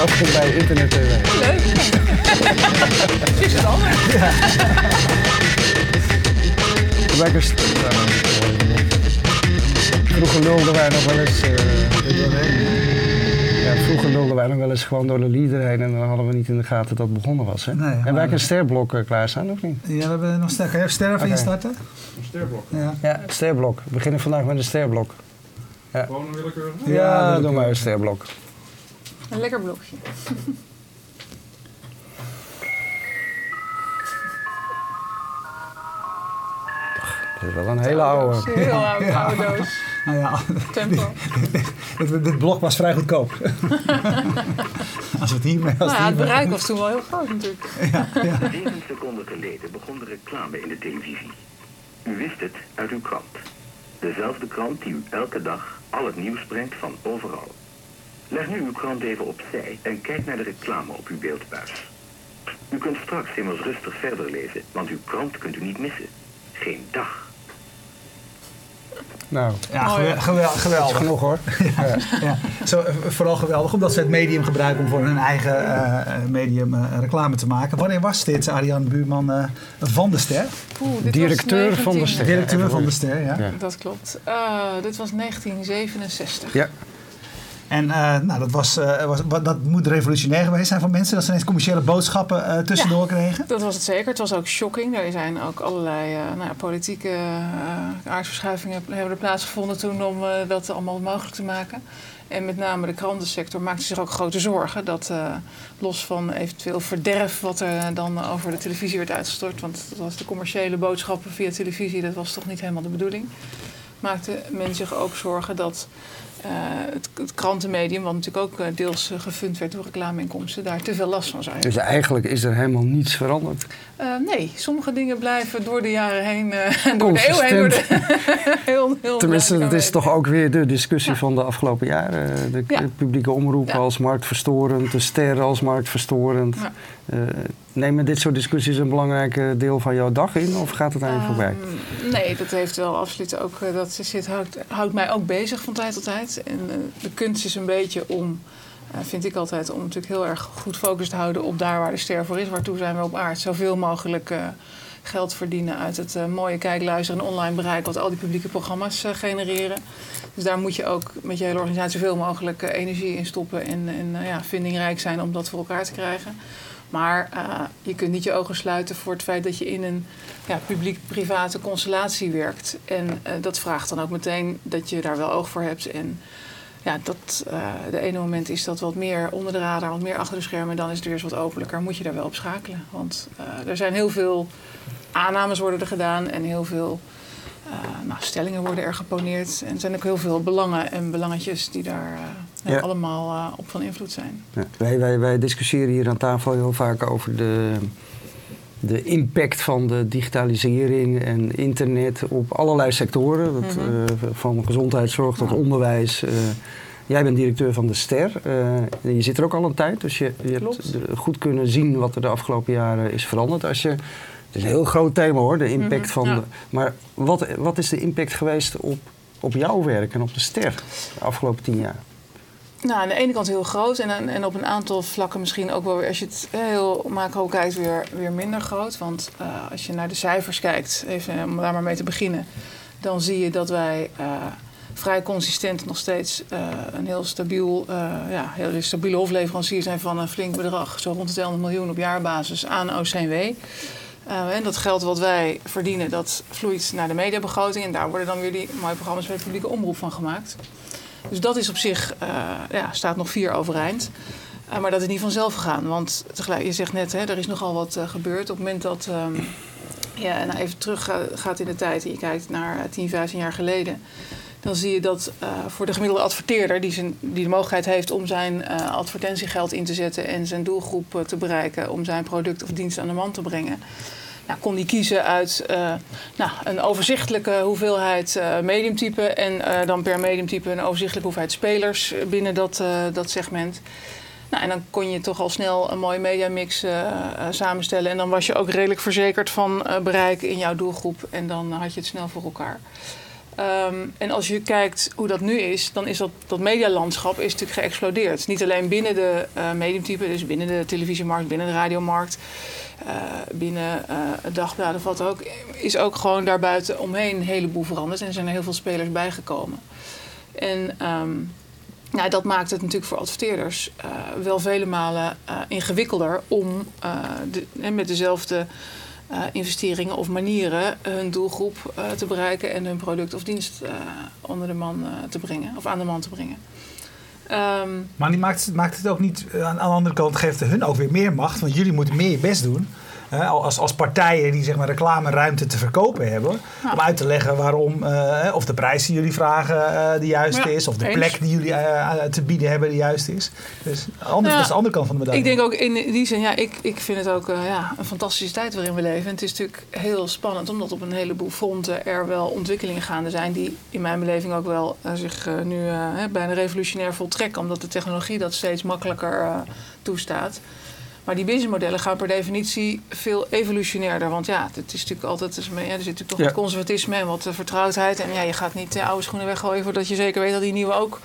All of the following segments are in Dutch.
ook bij Internet TV. Leuk. Is het anders? Lekker. Vroeger lulden wij nog wel eens. Uh, ja, vroeger lulden wij nog wel eens gewoon door de lieder heen en dan hadden we niet in de gaten dat het begonnen was. Hè? Nee, en wij een sterblok uh, klaarstaan, of niet? Ja, we hebben nog ster. Kan je even ster even Oké. instarten? Een sterblok. Ja. Ja, sterblok. We beginnen vandaag met een sterblok. Gewoon een willekeurige? Ja, Ja, doe dat- maar een sterblok. Een lekker blokje. Dat is wel een hele oude. Heel oude, oude doos. Nou ja, Tempo. dit, dit blok was vrij goedkoop. als we het hiermee... Als Nou ja, het bereik was toen wel heel groot natuurlijk. Zeven seconden geleden begon de reclame in de televisie. U wist het uit uw krant. Dezelfde krant die u elke dag al het nieuws brengt van overal. Leg nu uw krant even opzij en kijk naar de reclame op uw beeldbuis. U kunt straks immers rustig verder lezen, want uw krant kunt u niet missen. Geen dag. Nou, Ja, Mooi, gewel- hè? gewel- dat is geweldig. genoeg hoor. Ja. Ja, zo, eh, vooral geweldig omdat ze het medium gebruiken om voor hun eigen eh, eh, medium eh, reclame te maken. Wanneer was dit, Ariane Buurman eh, van de Ster? Oeh, dit was Directeur van de 19 Ster. Directeur van de. Ster, ja. Ja. Dat klopt. Eh, dit was 1967. Ja, En eh, nou, dat, was, eh, was, dat moet revolutionair geweest zijn voor mensen, dat ze ineens commerciële boodschappen eh, tussendoor kregen. Dat was het zeker. Het was ook shocking. Er zijn ook allerlei nou ja, politieke aardverschuivingen hebben er plaatsgevonden toen om dat allemaal mogelijk te maken. En met name de krantensector maakte zich ook grote zorgen dat los van eventueel verderf wat er dan over de televisie werd uitgestort, want dat was de commerciële boodschappen via televisie, dat was toch niet helemaal de bedoeling. Maakte men zich ook zorgen dat eh, het, het krantenmedium, wat natuurlijk ook eh, deels eh, gefund werd door reclameinkomsten, daar te veel last van zou hebben. dus eigenlijk is er helemaal niets veranderd. Nee, sommige dingen blijven door de jaren heen, en door de eeuw heen, door de, heel, heel Tenminste, dat is toch ook weer de discussie van de afgelopen jaren. De Ja. publieke omroep Ja. als marktverstorend, de ster als marktverstorend. Nemen dit soort discussies een belangrijk eh, deel van jouw dag in of gaat het aan je voorbij? Ehm, nee, dat heeft wel absoluut ook. eh, Dat zit, houdt, houdt mij ook bezig van tijd tot tijd. En eh, de kunst is een beetje om, vind ik altijd, om natuurlijk heel erg goed focus te houden op daar waar de ster voor is. Waartoe zijn we op aard? Zoveel mogelijk geld verdienen uit het mooie kijkluisteren en online bereik wat al die publieke programma's genereren. Dus daar moet je ook met je hele organisatie zoveel mogelijk energie in stoppen en, en ja, vindingrijk zijn om dat voor elkaar te krijgen. Maar eh, je kunt niet je ogen sluiten voor het feit dat je in een ja, publiek-private constellatie werkt. En eh, dat vraagt dan ook meteen dat je daar wel oog voor hebt. En ja, dat, eh de ene moment is dat wat meer onder de radar, wat meer achter de schermen. Dan is het weer eens wat openlijker. Moet je daar wel op schakelen. Want er zijn heel veel aannames worden er gedaan en heel veel nou, stellingen worden er geponeerd. En er zijn ook heel veel belangen en belangetjes die daar ja, Ja. allemaal eh, op van invloed zijn. Ja, wij, wij, wij discussiëren hier aan tafel heel vaak over de, de impact van de digitalisering en internet op allerlei sectoren. Dat, Mhm. eh, van gezondheidszorg tot onderwijs. eh. jij bent directeur van de Ster. eh, je zit er ook al een tijd, dus je, je Klopt. hebt goed kunnen zien wat er de afgelopen jaren is veranderd. Als je, het is een heel groot thema hoor, de impact Mhm, van ja. de. Maar wat, wat is de impact geweest op, op jouw werk en op de Ster de afgelopen tien jaar? Nou, aan de ene kant heel groot en, en op een aantal vlakken misschien ook wel weer, als je het heel macro kijkt, weer, weer minder groot. Want eh, als je naar de cijfers kijkt, even om daar maar mee te beginnen, dan zie je dat wij eh, vrij consistent nog steeds eh, een heel stabiel, eh, ja, heel stabiele hofleverancier zijn van een flink bedrag, zo rond de 200 miljoen op jaarbasis aan OCW. Eh, en dat geld wat wij verdienen, dat vloeit naar de mediabegroting. En daar worden dan weer die mooie programma's bij de publieke omroep van gemaakt. Dus dat is op zich, eh, ja, staat nog vier overeind. Eh, maar dat is niet vanzelf gegaan. Want tegelijk, je zegt net, hè, er is nogal wat eh, gebeurd. Op het moment dat ehm, je nou even terug ga- gaat in de tijd en je kijkt naar eh, 10, 15 jaar geleden. Dan zie je dat voor de gemiddelde adverteerder, die, zijn, die de mogelijkheid heeft om zijn advertentiegeld in te zetten en zijn doelgroep te bereiken, om zijn product of dienst aan de man te brengen. Nou, kon die kiezen uit eh, nou, een overzichtelijke hoeveelheid eh mediumtype en eh, dan per mediumtype een overzichtelijke hoeveelheid spelers binnen dat, dat segment. Nou, en dan kon je toch al snel een mooie mediamix samenstellen. En dan was je ook redelijk verzekerd van eh, bereik in jouw doelgroep. En dan had je het snel voor elkaar. Ehm, en als je kijkt hoe dat nu is, dan is dat, dat medialandschap is natuurlijk geëxplodeerd. Niet alleen binnen de uh, mediumtype, dus binnen de televisiemarkt, binnen de radiomarkt, uh, binnen uh, dagbladen valt ook, is ook gewoon daarbuiten omheen een heleboel veranderd. En zijn er heel veel spelers bijgekomen. En nou, dat maakt het natuurlijk voor adverteerders wel vele malen ingewikkelder om de, met dezelfde investeringen of manieren hun doelgroep te bereiken en hun product of dienst onder de man te brengen of aan de man te brengen. Um, maar die maakt, maakt het ook niet, aan de andere kant geeft het hun ook weer meer macht, want jullie moeten meer je best doen als, als partijen die zeg maar, reclameruimte te verkopen hebben. Ja. Om uit te leggen waarom, uh, of de prijs die jullie vragen uh, de juiste ja, is. Of de eens. plek die jullie uh, te bieden hebben de juiste is. Dus anders, dat is de andere kant van de medaille. Ik denk ook in die zin, ja, ik, ik vind het ook ja, een fantastische tijd waarin we leven. En het is natuurlijk heel spannend omdat op een heleboel fronten er wel ontwikkelingen gaande zijn. Die in mijn beleving ook wel zich nu bijna revolutionair voltrekken. Omdat de technologie dat steeds makkelijker toestaat. Maar die businessmodellen gaan per definitie veel evolutionairder. Want ja, het is natuurlijk altijd, er zit natuurlijk toch Ja. wat conservatisme en wat eh, vertrouwdheid. En ja, je gaat niet de oude schoenen weggooien voordat je zeker weet dat die nieuwe ook eh,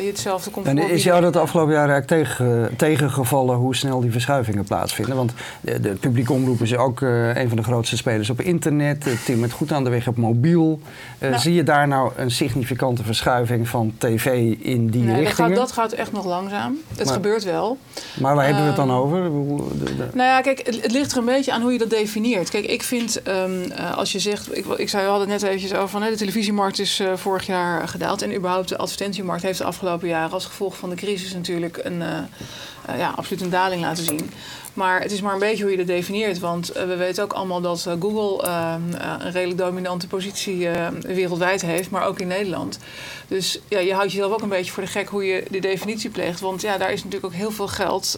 je hetzelfde komt En is jou dat de afgelopen jaren eigenlijk tegen, tegengevallen hoe snel die verschuivingen plaatsvinden? Want de, de publieke omroep is ook eh, een van de grootste spelers op internet. Het timmert goed aan de weg op mobiel. Eh, Nou. Zie je daar nou een significante verschuiving van tv in die Nee, dat, richtingen? gaat, dat gaat echt nog langzaam. Het Maar- gebeurt wel. Maar waar hebben we het dan Ehm, over? Nou ja, kijk, het, het ligt er een beetje aan hoe je dat definieert. Kijk, ik vind, ehm, eh, als je zegt... Ik, ik zei, we hadden het net eventjes over van... hè, de televisiemarkt is eh, vorig jaar gedaald. En überhaupt de advertentiemarkt heeft de afgelopen jaren... als gevolg van de crisis natuurlijk een, eh, ja, absoluut een daling laten zien. Maar het is maar een beetje hoe je dat definieert. Want eh, we weten ook allemaal dat eh, Google ehm, eh, een redelijk dominante positie wereldwijd heeft. Maar ook in Nederland. Dus ja, je houdt jezelf ook een beetje voor de gek hoe je die definitie pleegt. Want ja, daar is natuurlijk ook heel veel geld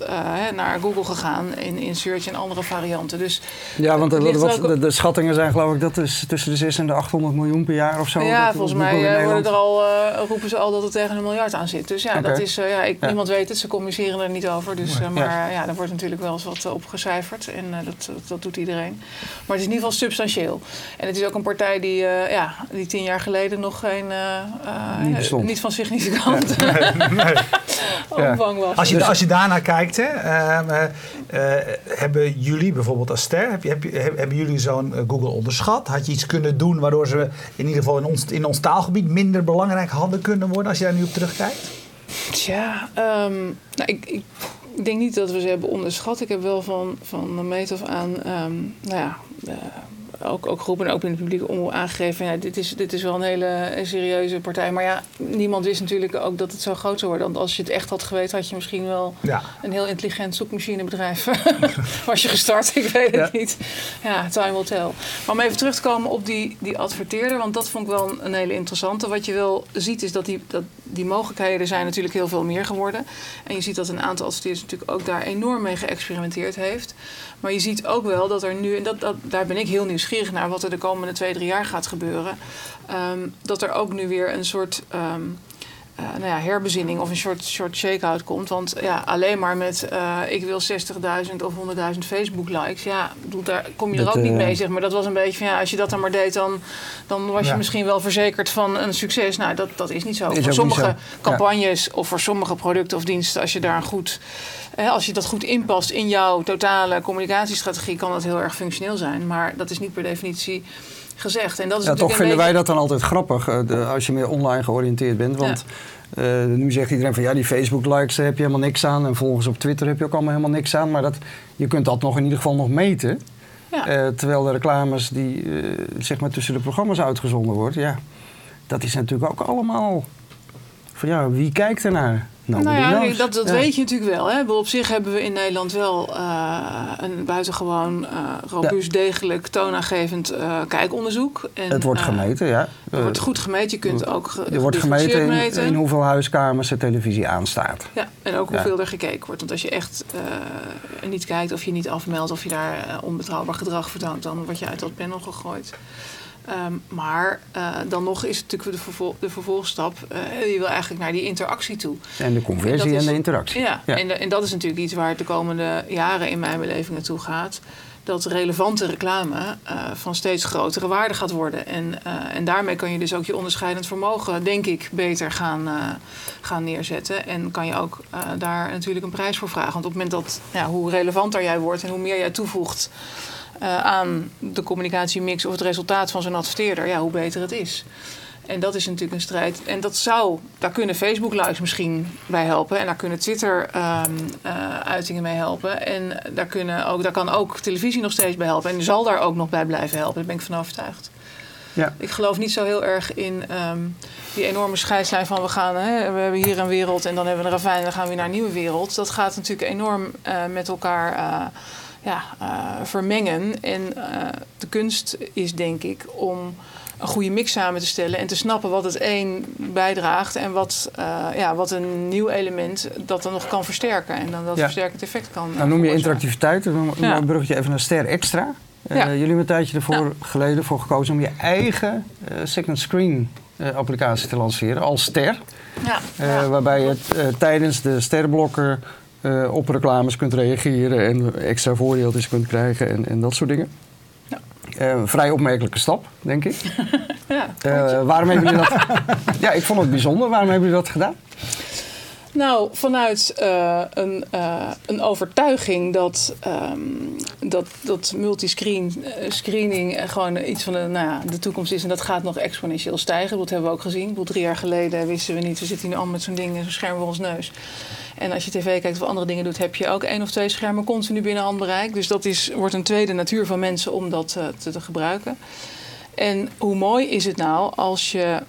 naar Google gegaan in, in search en andere varianten. Dus ja, want de, wat- de, de schattingen zijn geloof ik dat is tussen de 6 en de 800 miljoen per jaar of zo. ja, volgens mij worden er al, roepen ze al dat het tegen een miljard aan zit. Dus ja, dat is, ja, ik, Ja. niemand weet het. Ze communiceren er niet over. Dus, eh, maar ja. daar wordt natuurlijk wel eens wat eh, op gecijferd. En eh, dat, dat, dat doet iedereen. Maar het is in ieder geval substantieel. En het is ook een partij die, eh, ja, die tien jaar geleden nog geen... eh, eh, Niet niet van significant omvang was. Als je, Dus- als je daarnaar kijkt, hè, ehm, eh, eh, hebben jullie bijvoorbeeld als ster, heb je, heb hebben jullie zo'n eh, Google onderschat? Had je iets kunnen doen waardoor ze in ieder geval in ons, in ons taalgebied minder belangrijk hadden kunnen worden als je daar nu op terugkijkt? Tja, ehm, nou, ik, ik denk niet dat we ze hebben onderschat. Ik heb wel van, van meet af aan, ehm, nou ja, eh, ook, ook geroepen en ook in de publieke omroep aangegeven... Ja, dit, is, dit is wel een hele eh, serieuze partij. Maar ja, niemand wist natuurlijk ook dat het zo groot zou worden. Want als je het echt had geweten, had je misschien wel Ja. een heel intelligent zoekmachinebedrijf was je gestart. Ik weet het Ja. niet. Ja, time will tell. Maar om even terug te komen op die, die adverteerder, want dat vond ik wel een, een hele interessante. Wat je wel ziet is dat die, dat die mogelijkheden zijn natuurlijk heel veel meer geworden. En je ziet dat een aantal adverteerders natuurlijk ook daar enorm mee geëxperimenteerd heeft. Maar je ziet ook wel dat er nu, en dat, dat, daar ben ik heel nieuwsgierig naar, wat er de komende twee, drie jaar gaat gebeuren. ehm, dat er ook nu weer een soort ehm, eh, nou ja, herbezinning of een soort, soort shake-out komt. Want ja, alleen maar met eh, ik wil 60.000 of 100.000 Facebook-likes, ja, bedoel, daar kom je er ook niet eh, mee, zeg maar. Dat was een beetje van ja, als je dat dan maar deed, dan, dan was je misschien wel verzekerd van een succes. Nou, dat, dat is niet zo. Is voor sommige zo. Ja. campagnes of voor sommige producten of diensten, als je daar een goed. Hè, als je dat goed inpast in jouw totale communicatiestrategie, kan dat heel erg functioneel zijn. Maar dat is niet per definitie gezegd. En dat is Ja, toch vinden wij dat dan altijd grappig eh, de- als je meer online georiënteerd bent. Want eh, nu zegt iedereen van ja, die Facebook-likes heb je helemaal niks aan. En volgens op Twitter heb je ook allemaal helemaal niks aan. Maar dat, je kunt dat nog in ieder geval nog meten. Ja. Eh, terwijl de reclames die zeg maar tussen de programma's uitgezonden wordt, ja, dat is natuurlijk ook allemaal van ja, wie kijkt ernaar? Nou ja, knows. dat, dat Ja. weet je natuurlijk wel. Hè? Op zich hebben we in Nederland wel eh, een buitengewoon eh robuust, degelijk, toonaangevend eh, kijkonderzoek. En, Het wordt gemeten, ja. Het wordt goed gemeten. Je kunt ook Er wordt gemeten in, meten. in hoeveel huiskamers de televisie aanstaat. Ja, en ook Ja. hoeveel er gekeken wordt. Want als je echt niet kijkt of je niet afmeldt of je daar onbetrouwbaar gedrag vertoont, dan word je uit dat panel gegooid. Ehm, maar eh, dan nog is het natuurlijk de, vervol- de vervolgstap. eh, je wil eigenlijk naar die interactie toe. En de conversie en is- de interactie. Ja, Ja. En, de- en dat is natuurlijk iets waar het de komende jaren in mijn beleving naartoe gaat. dat relevante reclame uh, van steeds grotere waarde gaat worden. En, en daarmee kan je dus ook je onderscheidend vermogen, denk ik, beter gaan, gaan neerzetten. En kan je ook daar natuurlijk een prijs voor vragen. Want op het moment dat, ja, hoe relevanter jij wordt en hoe meer jij toevoegt aan de communicatiemix of het resultaat van zo'n adverteerder, ja, hoe beter het is. En dat is natuurlijk een strijd. En dat zou, daar kunnen Facebook-likes misschien bij helpen. En daar kunnen Twitter-uitingen mee helpen. En daar, kunnen ook, daar kan ook televisie nog steeds bij helpen. En zal daar ook nog bij blijven helpen. Daar ben ik van overtuigd. Ja. Ik geloof niet zo heel erg in um, die enorme scheidslijn van we gaan, hè, we hebben hier een wereld en dan hebben we een ravijn en dan gaan we weer naar een nieuwe wereld. Dat gaat natuurlijk enorm uh, met elkaar uh, ja, uh, vermengen. En de kunst is denk ik om een goede mix samen te stellen en te snappen wat het een bijdraagt en wat, uh, ja, wat een nieuw element dat dan nog kan versterken en dan dat ja. versterkend effect kan. Nou, noem je interactiviteit, dan ja. een bruggetje even naar Ster Extra. Jullie hebben een tijdje ervoor geleden voor gekozen om je eigen second screen applicatie te lanceren als Ster. waarbij je tijdens de sterrenblokken op reclames kunt reageren en extra voordeeltjes kunt krijgen en, en dat soort dingen. Uh, een vrij opmerkelijke stap, denk ik. ja, uh, waarom hebben jullie dat? ja, ik vond het bijzonder. Waarom hebben jullie dat gedaan? Nou, vanuit uh, een, een overtuiging dat, um, dat, dat multiscreening gewoon iets van de, nou ja, de toekomst is. En dat gaat nog exponentieel stijgen. Dat hebben we ook gezien. Bedoel, drie jaar geleden wisten we niet. We zitten nu al met zo'n ding, zo'n scherm voor ons neus. En als je tv kijkt of andere dingen doet, heb je ook één of twee schermen continu binnen handbereik. Dus dat is, wordt een tweede natuur van mensen om dat uh, te, gebruiken. En hoe mooi is het nou als je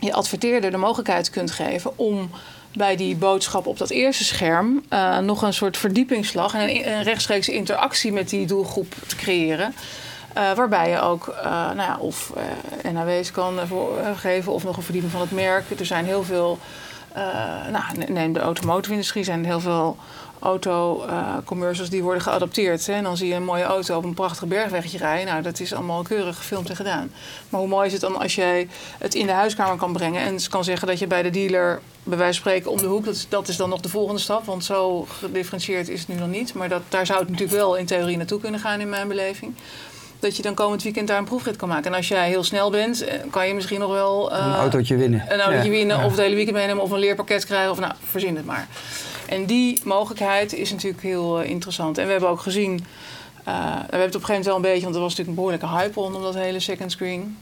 je adverteerder de mogelijkheid kunt geven om bij die boodschap op dat eerste scherm uh, nog een soort verdiepingsslag en een, een, rechtstreekse interactie met die doelgroep te creëren. Uh, waarbij je ook uh, nou ja, of NAW's kan geven of nog een verdieping van het merk. Er zijn heel veel nou, neem de automotive-industrie, zijn heel veel auto-commercials uh, die worden geadapteerd. Hè? En dan zie je een mooie auto op een prachtig bergwegje rijden. Nou, dat is allemaal keurig gefilmd en gedaan. Maar hoe mooi is het dan als jij het in de huiskamer kan brengen en kan zeggen dat je bij de dealer, bij wijze van spreken, om de hoek, dat is, dat is dan nog de volgende stap. Want zo gedifferentieerd is het nu nog niet. Maar dat, daar zou het natuurlijk wel in theorie naartoe kunnen gaan in mijn beleving dat je dan komend weekend daar een proefrit kan maken. En als jij heel snel bent, eh, kan je misschien nog wel... Uh, een autootje winnen. Een autootje winnen, of het hele weekend meenemen, of een leerpakket krijgen. Of nou, verzin het maar. En die mogelijkheid is natuurlijk heel uh, interessant. En we hebben ook gezien... Uh, we hebben het op een gegeven moment wel een beetje... want er was natuurlijk een behoorlijke hype rondom dat hele second screen.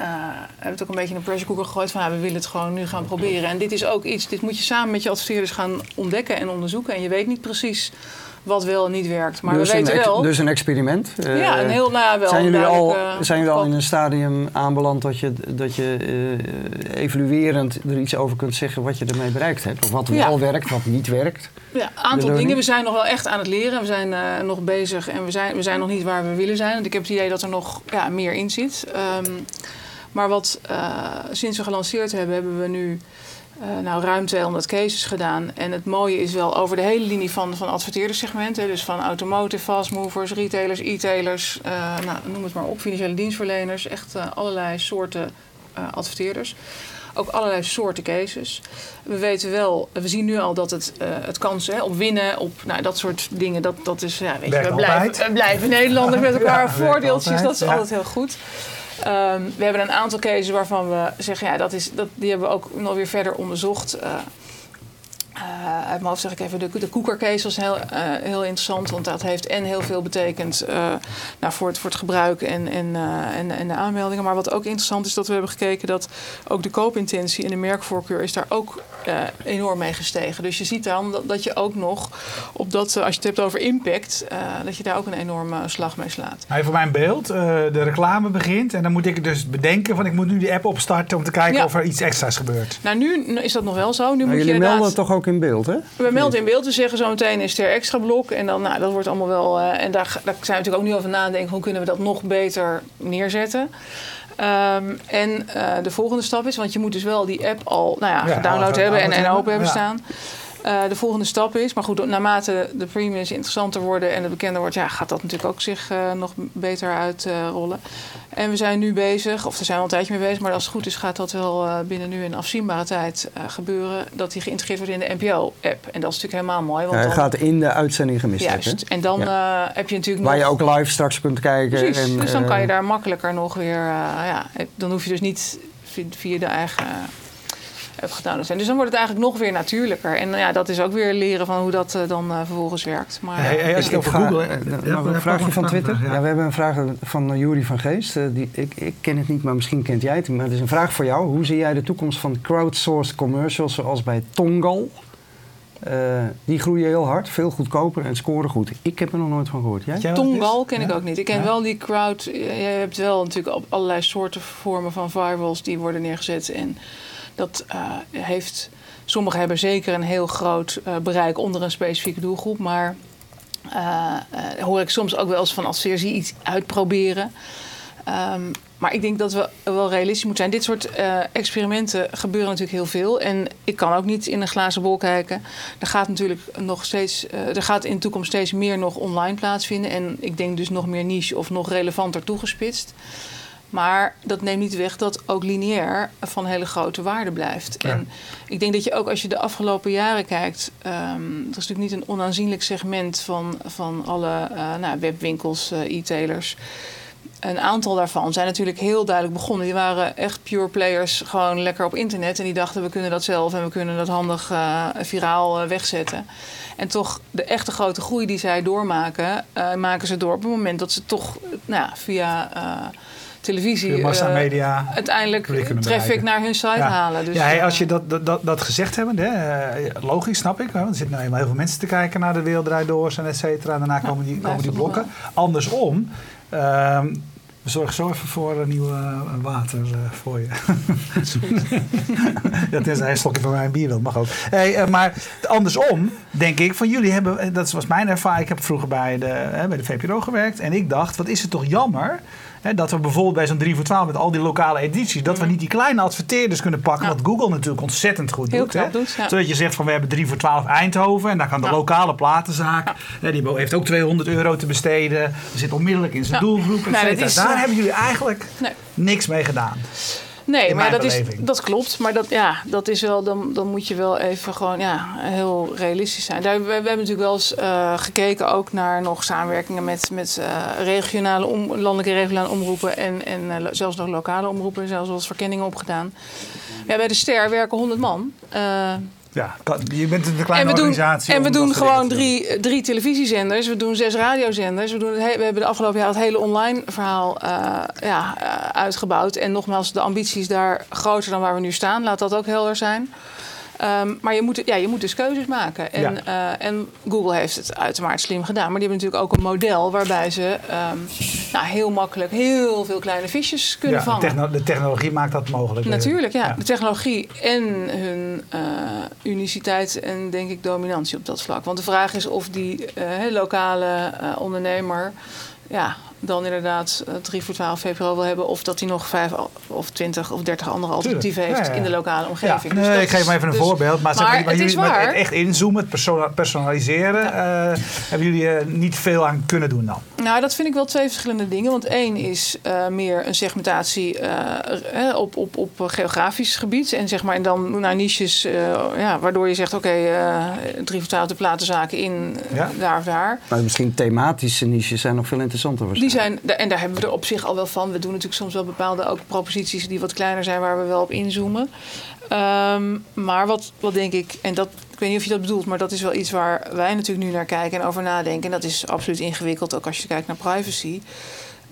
Uh, we hebben het ook een beetje in een pressure cooker gegooid van ja, we willen het gewoon nu gaan proberen. En dit is ook iets, dit moet je samen met je adverteerders gaan ontdekken en onderzoeken. En je weet niet precies wat wel en niet werkt. Maar dus we weten wel. Dus een experiment. Ja, een heel nou, wel. Zijn jullie al, zijn jullie al in een stadium aanbeland dat je, dat je uh, evaluerend er iets over kunt zeggen wat je ermee bereikt hebt? Of wat ja. wel werkt, wat niet werkt? Ja, een aantal dingen. We zijn nog wel echt aan het leren. We zijn uh, nog bezig en we zijn, we zijn nog niet waar we willen zijn. Want ik heb het idee dat er nog ja, meer in zit. Um, maar wat uh, sinds we gelanceerd hebben, hebben we nu uh, nou, ruim 200 cases gedaan. En het mooie is wel over de hele linie van, van adverteerdersegmenten. Dus van automotive, fastmovers, retailers, e-tailers, uh, nou, noem het maar op, financiële dienstverleners. Echt uh, allerlei soorten adverteerders. Ook allerlei soorten cases. We weten wel, we zien nu al dat het, het kansen op winnen, op nou, dat soort dingen, dat, dat is, ja, weet je, we blijven, we blijven Nederlanders met elkaar ja, voordeeltjes, dat is altijd heel goed. Um, we hebben een aantal cases waarvan we zeggen, ja, dat is, dat, die hebben we ook nog weer verder onderzocht. Uh, uit mijn hoofd zeg ik even, de, de case was heel, uh, heel interessant, want dat heeft en heel veel betekend nou, voor, het, voor het gebruik en, en, en, en, de aanmeldingen. Maar wat ook interessant is, dat we hebben gekeken dat ook de koopintentie en de merkvoorkeur is daar ook enorm mee gestegen. Dus je ziet dan dat, dat je ook nog op dat, als je het hebt over impact, dat je daar ook een enorme slag mee slaat. Even voor mijn beeld, de reclame begint en dan moet ik dus bedenken van ik moet nu die app opstarten om te kijken ja. of er iets extra's gebeurt. Nou, nu is dat nog wel zo. Nu maar moet jullie je melden toch ook in beeld, hè? We melden in beeld. We zeggen zo meteen is er extra blok. En dan, nou, dat wordt allemaal wel... Uh, en daar, daar zijn we natuurlijk ook nu over nadenken. Hoe kunnen we dat nog beter neerzetten? Um, en uh, de volgende stap is, want je moet dus wel die app al nou ja, ja gedownload hebben en, en open hebben staan. uh, de volgende stap is. Maar goed, naarmate de premiums interessanter worden en het bekender wordt, ja, gaat dat natuurlijk ook zich uh, nog beter uitrollen. en we zijn nu bezig, of er zijn we al een tijdje mee bezig, maar als het goed is, gaat dat wel uh, binnen nu een afzienbare tijd gebeuren. Dat die geïntegreerd wordt in de NPO-app. En dat is natuurlijk helemaal mooi. Want ja, hij dan... gaat in de uitzending gemist Juist. Hebben. En dan ja. heb je natuurlijk. Waar je ook live straks kunt kijken. Precies. En, dus dan kan je daar makkelijker nog weer. ja, dan hoef je dus niet via de eigen gedaan zijn. Dus dan wordt het eigenlijk nog weer natuurlijker. En ja, dat is ook weer leren van hoe dat uh, dan uh, vervolgens werkt. Maar, hey, hey, als je over Google... Ja, een vraagje van Twitter? Ja. we hebben een vraag van uh, Jury van Geest. die, ik, ik ken het niet, maar misschien kent jij het. Maar het is een vraag voor jou. Hoe zie jij de toekomst van crowdsourced commercials zoals bij Tongal? die groeien heel hard, veel goedkoper en scoren goed. Ik heb er nog nooit van gehoord. Jij? Tongal ken ik ook niet. Ik ken wel die crowd. Je hebt wel natuurlijk allerlei soorten vormen van virals die worden neergezet. En dat uh, heeft, sommigen hebben zeker een heel groot uh, bereik onder een specifieke doelgroep, maar uh, hoor ik soms ook wel eens van als ze iets uitproberen. Um, maar ik denk dat we wel realistisch moeten zijn. Dit soort experimenten gebeuren natuurlijk heel veel. En ik kan ook niet in een glazen bol kijken. Er gaat natuurlijk nog steeds, er gaat in de toekomst steeds meer nog online plaatsvinden. En ik denk dus nog meer niche of nog relevanter toegespitst. Maar dat neemt niet weg dat ook lineair van hele grote waarde blijft. Ja. En ik denk dat je ook als je de afgelopen jaren kijkt, um, er is natuurlijk niet een onaanzienlijk segment van, van alle uh, nou, webwinkels, uh, e-tailers. Een aantal daarvan zijn natuurlijk heel duidelijk begonnen. Die waren echt pure players, gewoon lekker op internet. En die dachten, we kunnen dat zelf en we kunnen dat handig uh, viraal wegzetten. En toch de echte grote groei die zij doormaken, maken ze door op het moment dat ze toch nou, via televisie massamedia, uh, uiteindelijk traffic naar hun site halen. Dus, ja, als je dat, dat, dat gezegd hebt, hè, logisch snap ik. Want er zitten nou heel veel mensen te kijken naar de Wereldrijd Doors en et cetera. Daarna komen die, komen die blokken. Andersom, uh, we zorgen zo even voor een nieuw uh, water uh, voor je. ja, tenzij een slokje van mijn bier wil, mag ook. Hey, uh, maar andersom, denk ik, van jullie hebben, dat was mijn ervaring. Ik heb vroeger bij de, bij de VPRO gewerkt. En ik dacht, wat is het toch jammer Hè, dat we bijvoorbeeld bij zo'n 3 voor 12 met al die lokale edities, dat we niet die kleine adverteerders kunnen pakken, wat Google natuurlijk ontzettend goed Heel doet. Hè? doet ja. Zodat je zegt van we hebben 3 voor 12 Eindhoven en daar kan de lokale platenzaak, hè, die heeft ook 200 euro te besteden, zit onmiddellijk in zijn doelgroep. Nee, is, daar hebben jullie eigenlijk nee. niks mee gedaan. Nee, maar dat, is, dat klopt. Maar dat, ja, dat is wel, dan, dan moet je wel even gewoon ja, heel realistisch zijn. Daar, we, we hebben natuurlijk wel eens uh, gekeken ook naar nog samenwerkingen met, met uh, regionale om, landelijke regionale omroepen en, en uh, zelfs nog lokale omroepen, zelfs wel eens verkenningen opgedaan. Ja, bij de Ster werken 100 man. Ja, je bent een kleine en we organisatie. Doen, en we doen gewoon drie, drie televisiezenders. We doen zes radiozenders. We, doen we hebben de afgelopen jaar het hele online verhaal uh, ja, uh, uitgebouwd. En nogmaals, de ambities daar groter dan waar we nu staan. Laat dat ook helder zijn. Um, maar je moet, ja, je moet dus keuzes maken. En, ja. uh, en Google heeft het uitermate slim gedaan. Maar die hebben natuurlijk ook een model waarbij ze um, nou, heel makkelijk heel veel kleine visjes kunnen ja, vangen. De, techno de, technologie maakt dat mogelijk. Natuurlijk, ja. ja. De technologie en hun uh, uniciteit en denk ik dominantie op dat vlak. Want de vraag is of die uh, lokale ondernemer ja, dan inderdaad 3 voor 12 VPRO wil hebben... of dat hij nog 5 of 20 of 30 andere alternatieven heeft ja, ja. in de lokale omgeving. Ja, nee, dus ik geef maar even een dus, voorbeeld. Maar, maar, maar, maar jullie echt inzoomen, het personaliseren... Uh, hebben jullie er niet veel aan kunnen doen dan? Nou, dat vind ik wel twee verschillende dingen. Want één is uh, meer een segmentatie uh, op, op, op geografisch gebied. En, zeg maar, en dan naar niches, ja, waardoor je zegt... oké, okay, 3 voor 12 de platenzaken in, daar of daar. Maar misschien thematische niches zijn nog veel interessanter Die zijn, en daar hebben we er op zich al wel van. We doen natuurlijk soms wel bepaalde ook proposities die wat kleiner zijn, waar we wel op inzoomen. Um, maar wat, wat denk ik, en dat, ik weet niet of je dat bedoelt, maar dat is wel iets waar wij natuurlijk nu naar kijken en over nadenken. En dat is absoluut ingewikkeld, ook als je kijkt naar privacy.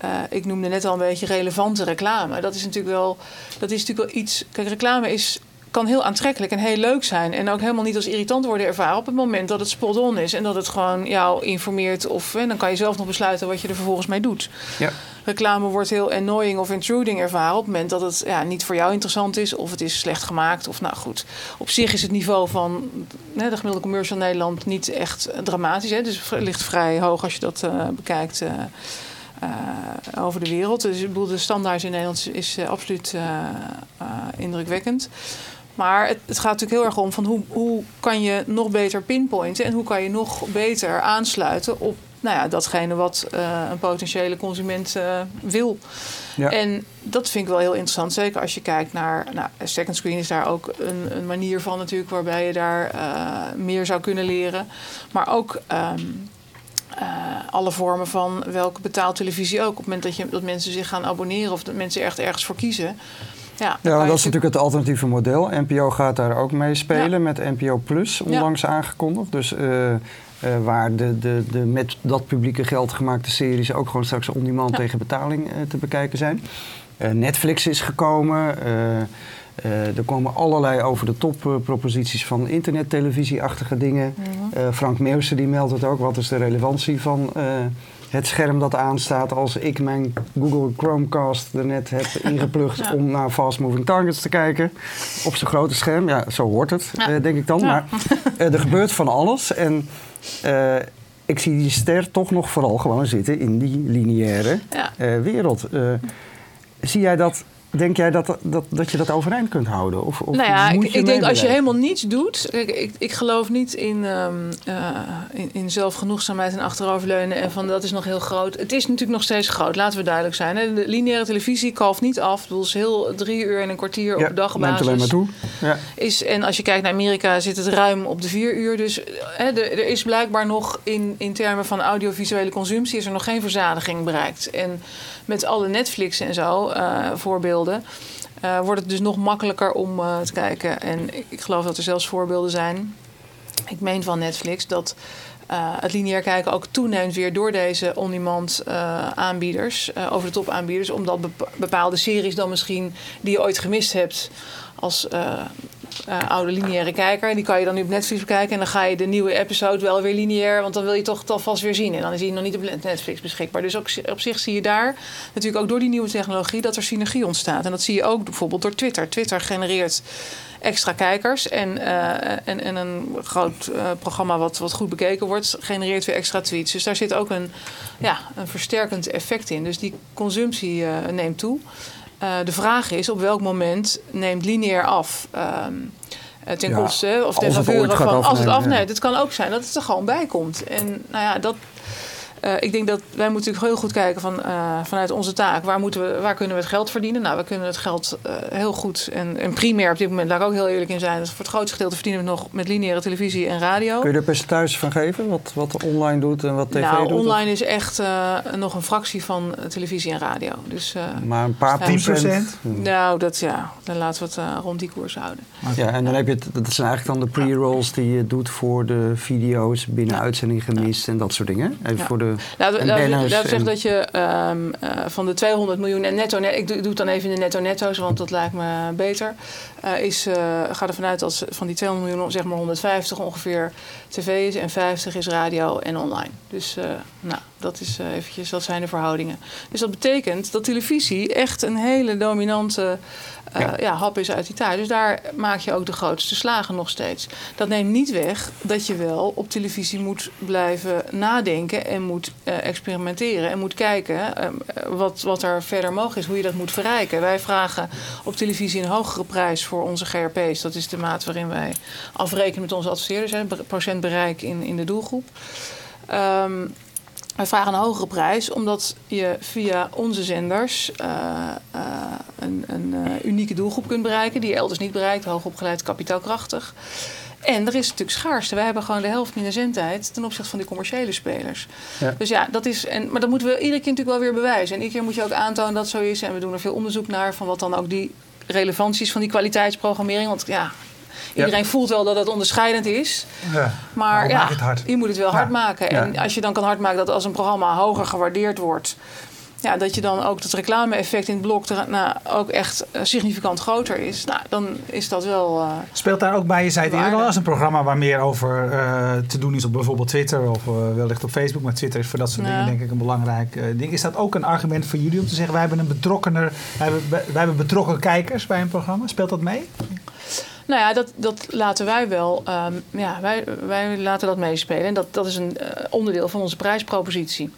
Uh, ik noemde net al een beetje relevante reclame. Dat is natuurlijk wel, dat is natuurlijk wel iets. Kijk, reclame is kan heel aantrekkelijk en heel leuk zijn. En ook helemaal niet als irritant worden ervaren op het moment dat het spot on is. En dat het gewoon jou informeert. Of en dan kan je zelf nog besluiten wat je er vervolgens mee doet. Ja. Reclame wordt heel annoying of intruding ervaren op het moment dat het ja, niet voor jou interessant is. Of het is slecht gemaakt. Of nou goed. Op zich is het niveau van hè, de gemiddelde commercial in Nederland niet echt dramatisch. Hè? Dus het ligt vrij hoog als je dat uh, bekijkt. Uh, uh, over de wereld. Dus ik bedoel, de standaard in Nederland is uh, absoluut indrukwekkend. Maar het, het, gaat natuurlijk heel erg om van hoe, hoe kan je nog beter pinpointen en hoe kan je nog beter aansluiten op nou ja, datgene wat uh, een potentiële consument uh, wil. Ja. En dat vind ik wel heel interessant. Zeker als je kijkt naar. Nou, second screen is daar ook een, een manier van natuurlijk waarbij je daar uh, meer zou kunnen leren. Maar ook. Um, alle vormen van welke betaaltelevisie ook. Op het moment dat, je, dat mensen zich gaan abonneren of dat mensen echt ergens voor kiezen. Ja, ja dat is natuurlijk het alternatieve model. NPO gaat daar ook mee spelen ja. met NPO Plus, onlangs aangekondigd. Dus uh, uh, waar de, de, de met dat publieke geld gemaakte series ook gewoon straks on-demand tegen betaling uh, te bekijken zijn. Netflix is gekomen. er komen allerlei over de top proposities van internettelevisie-achtige dingen. Mm -hmm. Frank Meeuwse die meldt het ook. Wat is de relevantie van het scherm dat aanstaat als ik mijn Google Chromecast er net heb ingeplucht om naar Fast Moving Targets te kijken. Op zijn grote scherm. Ja, zo hoort het, ja. denk ik dan. Ja. Maar er gebeurt van alles. En uh, ik zie die ster toch nog vooral gewoon zitten in die lineaire wereld. Zie jij dat Denk jij dat, dat, dat je dat overeind kunt houden? Of, of nou ja, ik, ik denk als je helemaal niets doet. Ik, ik, ik geloof niet in, um, uh, in, in, zelfgenoegzaamheid en achteroverleunen. En van dat is nog heel groot. Het is natuurlijk nog steeds groot, laten we duidelijk zijn. Hè. De lineaire televisie kalft niet af. Het is heel drie uur en een kwartier ja, op dagbasis. alleen maar toe. Ja. Is, en als je kijkt naar Amerika zit het ruim op de vier uur. Dus hè, er, er is blijkbaar nog in, in termen van audiovisuele consumptie... is er nog geen verzadiging bereikt. En met alle Netflix en zo, uh, voorbeelden, uh, wordt het dus nog makkelijker om uh, te kijken. En ik, geloof dat er zelfs voorbeelden zijn. Ik meen van Netflix dat het lineair kijken ook toeneemt weer door deze on-demand aanbieders, over de top aanbieders, omdat bepaalde series dan misschien die je ooit gemist hebt als uh, oude lineaire kijker. Die kan je dan nu op Netflix bekijken. En dan ga je de nieuwe episode wel weer lineair. Want dan wil je toch alvast weer zien. En dan is die nog niet op Netflix beschikbaar. Dus ook, op zich zie je daar natuurlijk ook door die nieuwe technologie dat er synergie ontstaat. En dat zie je ook bijvoorbeeld door Twitter. Twitter genereert extra kijkers. En, uh, en, en een groot uh, programma wat, wat goed bekeken wordt, genereert weer extra tweets. Dus daar zit ook een, ja, een versterkend effect in. Dus die consumptie neemt toe. Uh, de vraag is op welk moment neemt lineair af. Um, ten ja, koste of ten faveur van als het afneemt. Ja. Het kan ook zijn dat het er gewoon bij komt. En nou ja, dat, uh, ik denk dat wij moeten natuurlijk heel goed kijken van, uh, vanuit onze taak. Waar, moeten we, waar kunnen we het geld verdienen? Nou, we kunnen het geld uh, heel goed en, en primair op dit moment, laat ik ook heel eerlijk in zijn. Dus voor het grootste gedeelte verdienen we nog met lineaire televisie en radio. Kun je er percentage van geven? Wat, wat online doet en wat tv nou, doet? online is echt nog een fractie van televisie en radio. Dus, maar een paar tien procent? Nou, dat ja, dan laten we het rond die koers houden. Ja, en dan heb je het, dat zijn eigenlijk dan de pre-rolls die je doet voor de video's binnen ja. uitzending gemist en dat soort dingen. Even ja. voor de nou, dat, dat zegt dat je um, uh, van de 200 miljoen en netto, net, ik doe, doe het dan even in de netto-netto's, want dat lijkt me beter. Uh, is, uh, ga ervan uit dat van die 200 miljoen, zeg maar 150 ongeveer tv is en 50 is radio en online. Dus nou, dat, is, eventjes, dat zijn de verhoudingen. Dus dat betekent dat televisie echt een hele dominante uh, ja. ja. hap is uit die tijd. Dus daar maak je ook de grootste slagen nog steeds. Dat neemt niet weg dat je wel op televisie moet blijven nadenken en moet uh, experimenteren en moet kijken uh, wat, wat er verder mogelijk is, hoe je dat moet verrijken. Wij vragen op televisie een hogere prijs voor onze GRP's. Dat is de maat waarin wij afrekenen met onze adverteerders, hè, procent bereik in, in de doelgroep. Um, wij vragen een hogere prijs omdat je via onze zenders uh, uh, een, een uh, unieke doelgroep kunt bereiken die je elders niet bereikt, hoogopgeleid, kapitaalkrachtig. En er is natuurlijk schaarste. Wij hebben gewoon de helft minder zendtijd ten opzichte van die commerciële spelers. Ja. Dus ja, dat is. En, maar dat moeten we iedere keer natuurlijk wel weer bewijzen. En iedere keer moet je ook aantonen dat zo is. En we doen er veel onderzoek naar van wat dan ook die relevanties van die kwaliteitsprogrammering. Want ja, Iedereen ja. voelt wel dat het onderscheidend is. Ja. Maar ja, je moet het wel hard maken. En als je dan kan hard maken dat als een programma hoger gewaardeerd wordt. Ja, dat je dan ook het reclame-effect in het blok nou, ook echt uh, significant groter is. Nou, dan is dat wel. Uh, Speelt daar ook bij, je zei het eerder al, als een programma waar meer over uh, te doen is op bijvoorbeeld Twitter of wellicht op Facebook. Maar Twitter is voor dat soort dingen denk ik een belangrijk ding. Is dat ook een argument voor jullie om te zeggen: wij hebben een betrokkener, wij hebben, wij hebben betrokken kijkers bij een programma? Speelt dat mee? Nou ja, dat, dat laten wij wel. Um, ja, wij, wij laten dat meespelen. En dat, dat is een uh, onderdeel van onze prijspropositie.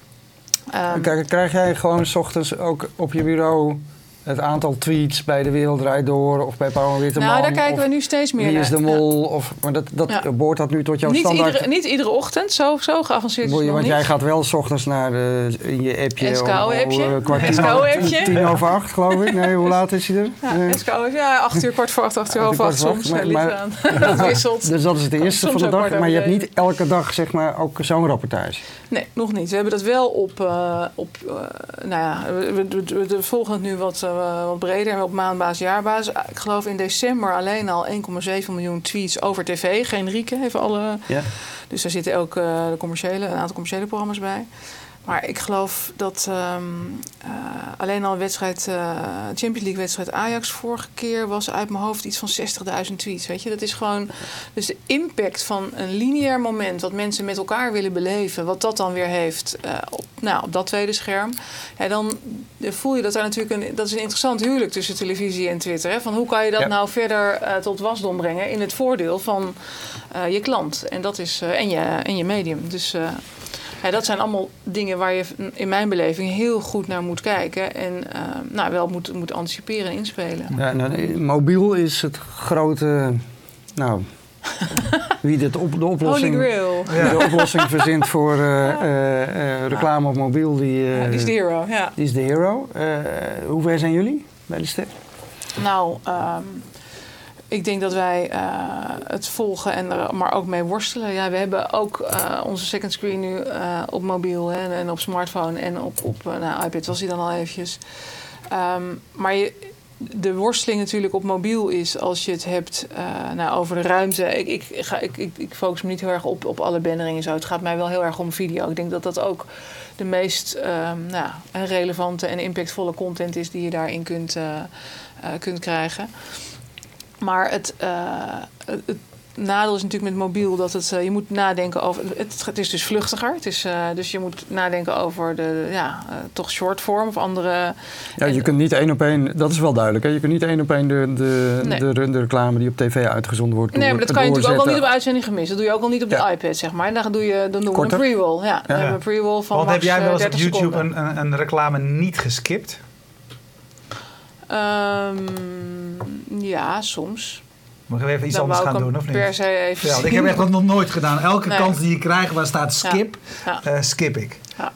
Um, Kijk, krijg jij gewoon s ochtends ook op je bureau het aantal tweets bij De Wereld Draait Door of bij Paul Witteman? Nou, daar kijken we nu steeds meer Wie naar. is de mol? Of, maar dat, dat ja. boort dat nu tot jouw niet standaard? Iedere, niet iedere ochtend, zo, zo geavanceerd is het Want niet. jij gaat wel s ochtends naar de, in je appje. SKO-appje. SKO-appje. Tien over acht, geloof ik. Nee, hoe laat is hij er? Ja, nee. SKO, ja, acht uur, kwart voor acht, acht uur, half acht soms. Maar, maar, dat wisselt. Dus dat is het eerste van de dag. Maar je hebt niet elke dag, zeg maar, ook zo'n rapportage? Nee, nog niet. We hebben dat wel op... Uh, op nou ja, we, volgen het nu wat, uh, wat breder en op maandbasis, jaarbasis. Ik geloof in december alleen al 1,7 miljoen tweets over tv. Generieke, even alle... Ja. Dus daar zitten ook de commerciële, een aantal commerciële programma's bij. Maar ik geloof dat um, uh, alleen al een wedstrijd, uh, Champions League wedstrijd Ajax vorige keer was uit mijn hoofd iets van 60.000 tweets. Weet je, dat is gewoon. Dus de impact van een lineair moment wat mensen met elkaar willen beleven, wat dat dan weer heeft uh, op, nou, op dat tweede scherm. Ja, dan voel je dat daar natuurlijk een. Dat is een interessant huwelijk tussen televisie en Twitter. Hè? Van hoe kan je dat ja. nou verder tot wasdom brengen in het voordeel van je klant en, dat is, en, je, en je medium. Dus. Ja, dat zijn allemaal dingen waar je in mijn beleving heel goed naar moet kijken. En uh, nou, wel moet, moet anticiperen en inspelen. Ja, nou, mobiel is het grote. Nou, wie dit op, de oplossing, ja. de oplossing verzint voor uh, uh, reclame op mobiel, die, ja, die is de hero. Ja. Die is de hero. hoe ver zijn jullie bij de ster? Nou, um, ik denk dat wij uh, het volgen en er maar ook mee worstelen. Ja, we hebben ook uh, onze second screen nu uh, op mobiel hè, en op smartphone en op, op nou, iPad was hij dan al eventjes. Um, maar de worsteling natuurlijk op mobiel is als je het hebt nou, over de ruimte. Ik, ik, ga, ik, ik, focus me niet heel erg op, op alle banneringen zo. Het gaat mij wel heel erg om video. Ik denk dat dat ook de meest um, nou, relevante en impactvolle content is die je daarin kunt, kunt krijgen. Maar het, uh, het, het, nadeel is natuurlijk met mobiel dat het, uh, je moet nadenken over. Het, het is dus vluchtiger. Het is, uh, dus je moet nadenken over de ja, toch shortform of andere. Ja, je kunt niet één op één, dat is wel duidelijk. Hè? Je kunt niet één op één de, de, nee. de, de, reclame die op tv uitgezonden wordt. Nee, maar dat kan je natuurlijk ook al niet op uitzending gemist. Dat doe je ook al niet op de ja. iPad, zeg maar. En dan, doe je, dan doen we een pre-roll. Ja, dan hebben we een pre-roll van. Want heb jij wel eens op YouTube een, een, een reclame niet geskipt? Um, ja, soms. Mag ik even iets anders gaan doen, of niet? Per se even ja, ik heb echt dat nog nooit gedaan. Elke nee. kans die je krijgt waar staat skip, ja. Ja. Uh, skip ik. Ja.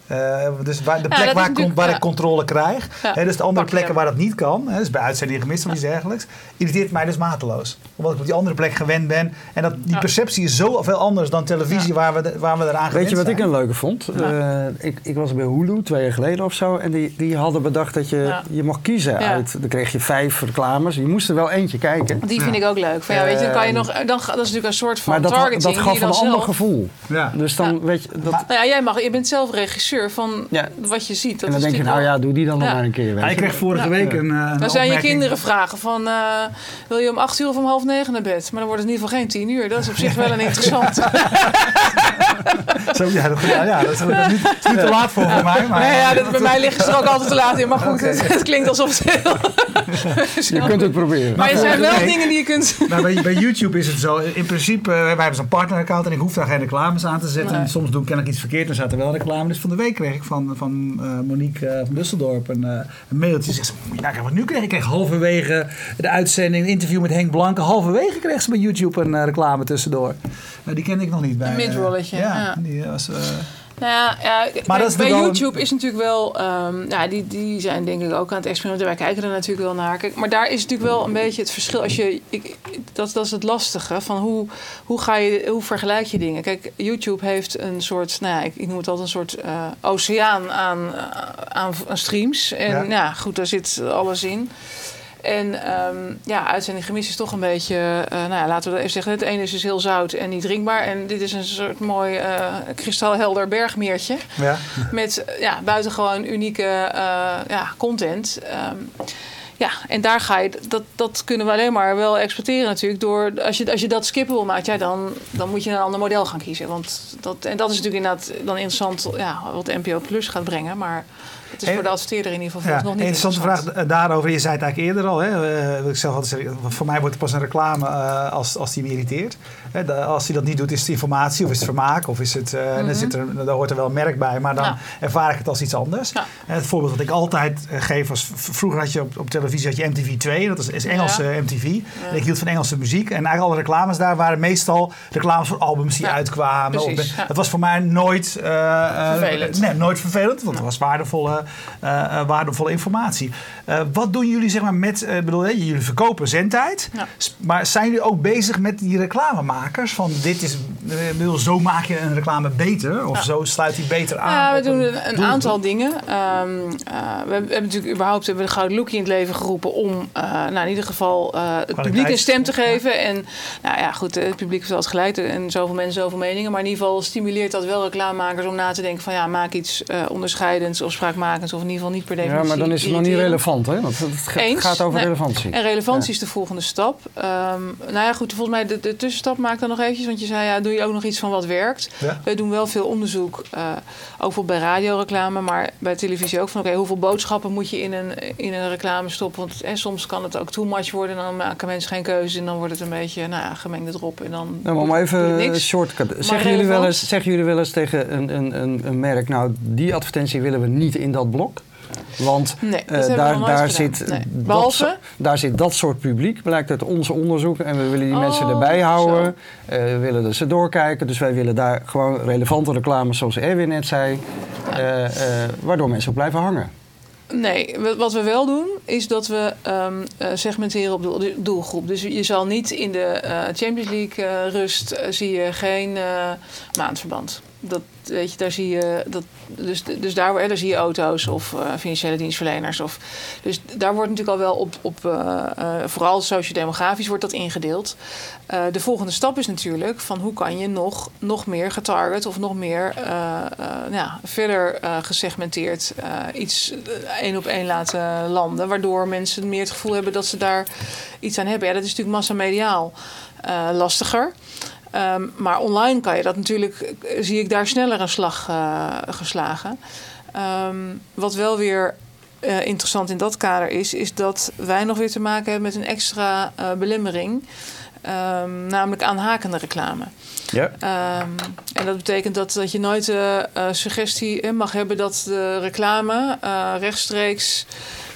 Uh, dus waar, de plek waar, ik, waar ik controle krijg. Hè, dus de andere Pak plekken waar dat niet kan. Hè, dus bij uitzendingen gemist of iets dergelijks. Irriteert mij dus mateloos. Omdat ik op die andere plek gewend ben. En dat, die perceptie is zo veel anders dan televisie waar, we de, waar we eraan Weet je wat zijn. ik een leuke vond? Uh, ik, ik was bij Hulu twee jaar geleden of zo. En die, die hadden bedacht dat je, je mocht kiezen uit. Dan kreeg je vijf reclames. Je moest er wel eentje kijken. Die vind ik ook leuk. Van, ja, weet je, dan kan je nog, dan, dat is natuurlijk een soort van maar dat, targeting. dat gaf een ander gevoel. Ja. Dus dan weet je... Dat... Nou ja, jij mag, je bent zelf regisseur van ja. wat je ziet. Dat en dan is denk je, nou ja, doe die dan nog maar een keer. Ja, ik kreeg vorige week een, uh, Dan zijn je kinderen vragen van, uh, wil je om acht uur of om half negen naar bed? Maar dan wordt het in ieder geval geen tien uur. Dat is op zich wel een interessant. Zo, ja, dat, ja, dat is niet, niet te laat voor, voor mij. Maar, nee, ja, dat, bij mij liggen ze er ook altijd te laat in. Maar goed, okay. het, het, klinkt alsof heel... je kunt het proberen. Maar er zijn wel dingen die je kunt... Nou, bij, bij YouTube is het zo. In principe, wij hebben zo'n partneraccount en ik hoef daar geen reclames aan te zetten. Nee. En soms doe ik kennelijk iets verkeerd en staat er wel reclame. Dus van de week kreeg ik van, van uh, Monique uh, van Dusseldorp een, uh, een mailtje. Zegt ze, nou, wat nu kreeg ik? kreeg halverwege de uitzending, een interview met Henk Blanke. Halverwege kreeg ze bij YouTube een reclame tussendoor. die kende ik nog niet bij. Een ja, die was... Nou ja, ja maar kijk, bij YouTube een... is natuurlijk wel... Um, ja, die, die zijn denk ik ook aan het experimenteren. Wij kijken er natuurlijk wel naar. Kijk, maar daar is natuurlijk wel een beetje het verschil. Als je, ik, dat, dat is het lastige. Van hoe, hoe, ga je, hoe vergelijk je dingen? Kijk, YouTube heeft een soort... Nou ja, ik, ik noem het altijd een soort uh, oceaan aan, aan, aan, streams. En ja. ja, goed, daar zit alles in. En um, ja, uitzending gemist is toch een beetje, uh, nou ja, laten we even zeggen, het ene is dus heel zout en niet drinkbaar. En dit is een soort mooi uh, kristalhelder bergmeertje. Ja. Met ja, buitengewoon unieke uh, ja, content. Um, Ja, en daar ga je, dat, dat kunnen we alleen maar wel exporteren natuurlijk. Door, als, je, als je dat skippable maakt, ja, dan, dan moet je een ander model gaan kiezen. Want dat, en dat is natuurlijk inderdaad dan interessant ja, wat NPO Plus gaat brengen. Maar het is voor de adverteerder in ieder geval ja, nog niet interessante vraag daarover. Je zei het eigenlijk eerder al. Hè, uh, ik zelf altijd voor mij wordt het pas een reclame uh, als, als die me irriteert. als hij dat niet doet, is het informatie of is het vermaak of is het, uh, mm -hmm. dan zit er, daar hoort er wel een merk bij, maar dan ja. ervaar ik het als iets anders. Ja. Het voorbeeld dat ik altijd geef was, vroeger had je op, op televisie had je MTV 2, dat is, is Engelse MTV. En ik hield van Engelse muziek en eigenlijk alle reclames daar waren meestal reclames voor albums die uitkwamen. Precies, dat was voor mij nooit vervelend. Nee, nooit vervelend, want het was waardevolle, waardevolle informatie. wat doen jullie zeg maar met, bedoel, jullie verkopen zendtijd, maar zijn jullie ook bezig met die reclamemakers? Van dit is, bedoel, zo maak je een reclame beter of zo sluit hij beter aan? Ja, we doen een, een aantal dingen. Um, uh, we, hebben natuurlijk überhaupt hebben we de Gouden Loekie in het leven geroepen om uh, nou, in ieder geval uh, het publiek een stem te geven. En nou ja, goed, het publiek heeft altijd gelijk en zoveel mensen, zoveel meningen. Maar in ieder geval stimuleert dat wel reclamemakers om na te denken van ja, maak iets onderscheidends of spraakmakends of in ieder geval niet per definitie. Ja, maar dan is het nog niet relevant, hè? Want het gaat over relevantie. En relevantie ja. is de volgende stap. Um, nou ja, goed, volgens mij de, de tussenstap maak dan nog eventjes. Want je zei, ja, doe je ook nog iets van wat werkt? Ja. We doen wel veel onderzoek, uh, ook bij radioreclame, maar bij televisie ook. Van oké, okay, hoeveel boodschappen moet je in een, in een reclame stoppen? Want eh, soms kan het ook too much worden. En dan maken mensen geen keuze. En dan wordt het een beetje, nou ja, gemengde drop. En dan nou, maar even shortcut. Zeggen jullie, wel eens, zeggen jullie wel eens tegen een, een, een, een merk, nou, die advertentie willen we niet in dat blok? Want nee, uh, daar, daar, zit nee. dat, daar zit dat soort publiek, blijkt uit onze onderzoeken. En we willen die oh, mensen erbij houden. Uh, we willen dat ze doorkijken. Dus wij willen daar gewoon relevante reclame, zoals Erwin net zei. Uh, waardoor mensen ook blijven hangen. Nee, wat we wel doen is dat we um, segmenteren op de doelgroep. Dus je zal niet in de Champions League rust zie je geen maandverband dat, weet je, daar zie je dat, dus, dus daar, daar zie je auto's of uh, financiële dienstverleners. Of, dus daar wordt natuurlijk al wel op, op uh, uh, vooral sociodemografisch wordt dat ingedeeld. de volgende stap is natuurlijk van hoe kan je nog, nog meer getarget of nog meer ja, verder gesegmenteerd iets één op één laten landen. Waardoor mensen meer het gevoel hebben dat ze daar iets aan hebben. Ja, dat is natuurlijk massamediaal lastiger. Um, maar online kan je dat natuurlijk, zie ik daar sneller een slag uh, geslagen. Um, wat wel weer uh, interessant in dat kader is, is dat wij nog weer te maken hebben met een extra uh, belemmering. Um, namelijk aanhakende reclame. Ja. en dat betekent dat, dat je nooit de suggestie mag hebben dat de reclame rechtstreeks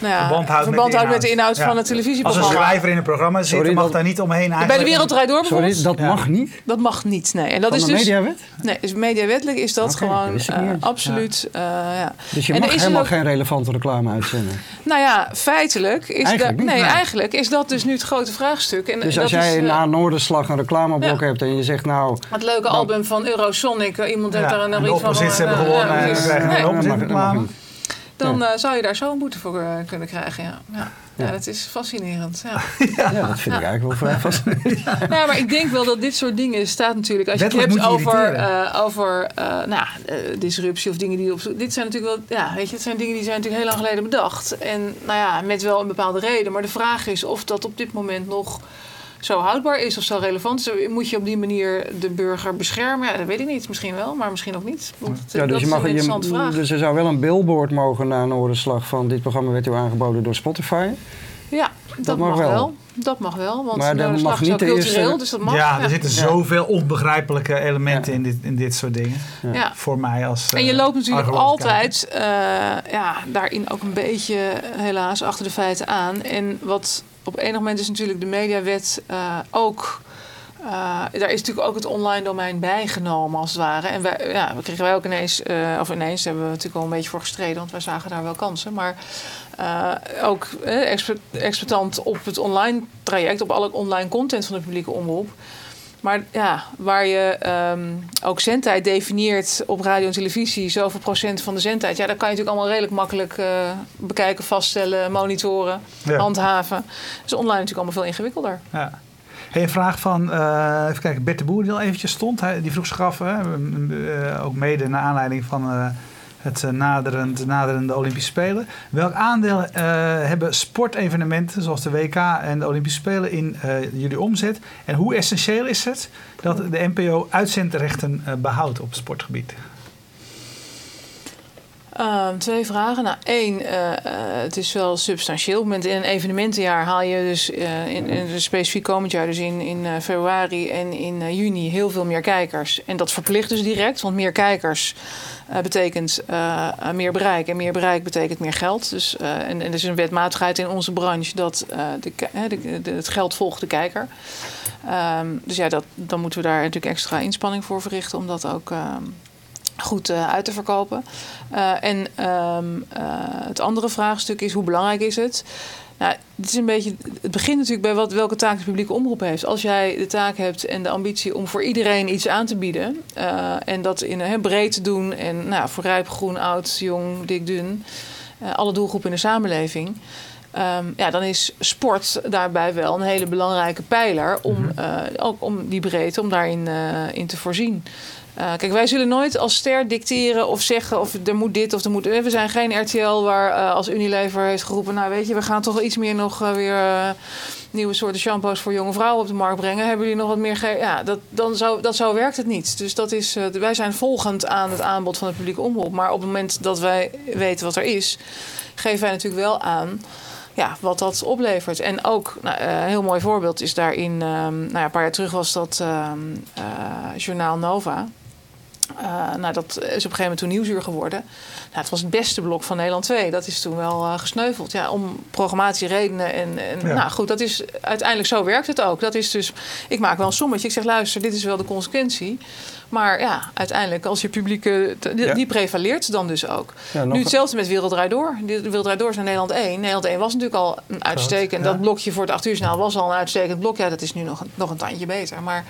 nou ja, verband houdt, verband met, met, de inhoud van het televisieprogramma. Als een schrijver in een programma zit, Sorry, mag dat, daar niet omheen eigenlijk. Bij de Wereldrijd Door Sorry, dat mag niet? Dat mag niet, nee. En dat van is de dus, mediawet? Nee, dus mediawettelijk is dat okay, gewoon dat uh, absoluut... Uh, ja. Dus je en mag helemaal ook, geen relevante reclame uitzenden? Nou ja, feitelijk is, eigenlijk dat, nee, eigenlijk is dat dus nu het grote vraagstuk. En dus als jij is, na Noorderslag een reclameblok hebt en je zegt nou... Het leuke album van Eurosonic, iemand heeft daar een iets van... De hebben gewonnen en we krijgen een reclame dan ja. uh, zou je daar zo een boete voor uh, kunnen krijgen. Ja. Ja. ja. dat is fascinerend. Ja, ja. dat vind ik eigenlijk wel vrij fascinerend. nou, maar ik denk wel dat dit soort dingen staat natuurlijk... Als Wettelijk je het hebt over, uh, over nou, disruptie of dingen die op... Dit zijn natuurlijk wel... Ja, weet je, het zijn dingen die zijn natuurlijk heel lang geleden bedacht. En nou ja, met wel een bepaalde reden. Maar de vraag is of dat op dit moment nog zo houdbaar is of zo relevant is. Moet je op die manier de burger beschermen? Ja, dat weet ik niet. Misschien wel, maar misschien ook niet. Want, ja, dus, je mag, je, vraag. dus er zou wel een billboard mogen na een oordeslag van dit programma werd u aangeboden door Spotify. Ja, dat, dat mag, mag wel. wel. Dat mag wel, want maar dan mag niet de cultureel, dus dat mag. Ja, er zitten zoveel onbegrijpelijke elementen in, dit, in dit soort dingen. Ja. Voor mij als En je loopt natuurlijk altijd uh, ja, daarin ook een beetje helaas achter de feiten aan. En wat op enig moment is natuurlijk de mediawet uh, ook. Uh, daar is natuurlijk ook het online domein bijgenomen, als het ware. En wij, ja, we kregen wij ook ineens, uh, of ineens hebben we natuurlijk al een beetje voor gestreden, want wij zagen daar wel kansen. Maar ook exploitant op het online traject, op alle online content van de publieke omroep. Maar ja, waar je um, ook zendtijd definieert op radio en televisie, zoveel procent van de zendtijd, ja, dat kan je natuurlijk allemaal redelijk makkelijk uh, bekijken, vaststellen, monitoren, handhaven. Dus online natuurlijk allemaal veel ingewikkelder. Ja. Hey, een vraag van, uh, even kijken, Bert de Boer die al eventjes stond. Hij, die vroeg zich af, uh, ook mede naar aanleiding van het naderend, naderende Olympische Spelen. Welk aandeel hebben sportevenementen zoals de WK en de Olympische Spelen in jullie omzet? En hoe essentieel is het dat de NPO uitzendrechten behoudt op sportgebied? Ehm, twee vragen. Nou, één, uh, het is wel substantieel. In een evenementenjaar haal je dus uh, in, in specifiek komend jaar, dus in, in februari en in juni, heel veel meer kijkers. En dat verplicht dus direct, want meer kijkers betekent meer bereik. En meer bereik betekent meer geld. Dus, en, en er is een wetmatigheid in onze branche dat de, de, het geld volgt de kijker. Um, dus ja, dat, dan moeten we daar natuurlijk extra inspanning voor verrichten om dat ook ehm, goed uh, uit te verkopen. Uh, en um, uh, het andere vraagstuk is hoe belangrijk is het? Nou, het, is een beetje, het begint natuurlijk bij wat, welke taak de publieke omroep heeft. Als jij de taak hebt en de ambitie om voor iedereen iets aan te bieden... en dat in een breed te doen en nou, voor rijp, groen, oud, jong, dik, dun... alle doelgroepen in de samenleving... Um, ja, dan is sport daarbij wel een hele belangrijke pijler om, -hmm. ook om die breedte, om daarin in te voorzien. Uh, kijk, wij zullen nooit als ster dicteren of zeggen of er moet dit of er moet. We zijn geen RTL waar uh, als Unilever heeft geroepen, nou weet je, we gaan toch iets meer nog uh, weer nieuwe soorten shampoos voor jonge vrouwen op de markt brengen. Hebben jullie nog wat meer? Ja, dat, dan zo, dat zo werkt het niet. Dus dat is, wij zijn volgend aan het aanbod van de publieke omroep. Maar op het moment dat wij weten wat er is, geven wij natuurlijk wel aan ja, wat dat oplevert. En ook nou, een heel mooi voorbeeld is daarin. Um, nou ja, een paar jaar terug was dat uh, Journaal Nova. Uh, nou, dat is op een gegeven moment toen nieuwsuur geworden. Nou, het was het beste blok van Nederland 2. Dat is toen wel uh, gesneuveld. Ja, om programmatieredenen. En, en ja. nou goed, dat is uiteindelijk zo werkt het ook. Dat is dus, ik maak wel een sommetje. Ik zeg, luister, dit is wel de consequentie. Maar ja, uiteindelijk, als je publieke. Die, ja. die prevaleert dan dus ook. Ja, nu hetzelfde met Wereldrijd Door. Wereldrijd Door is naar Nederland 1. Nederland 1 was natuurlijk al een uitstekend. Dat blokje voor het 8 uur was al een uitstekend blok. Ja, dat is nu nog een, nog een tandje beter. Maar.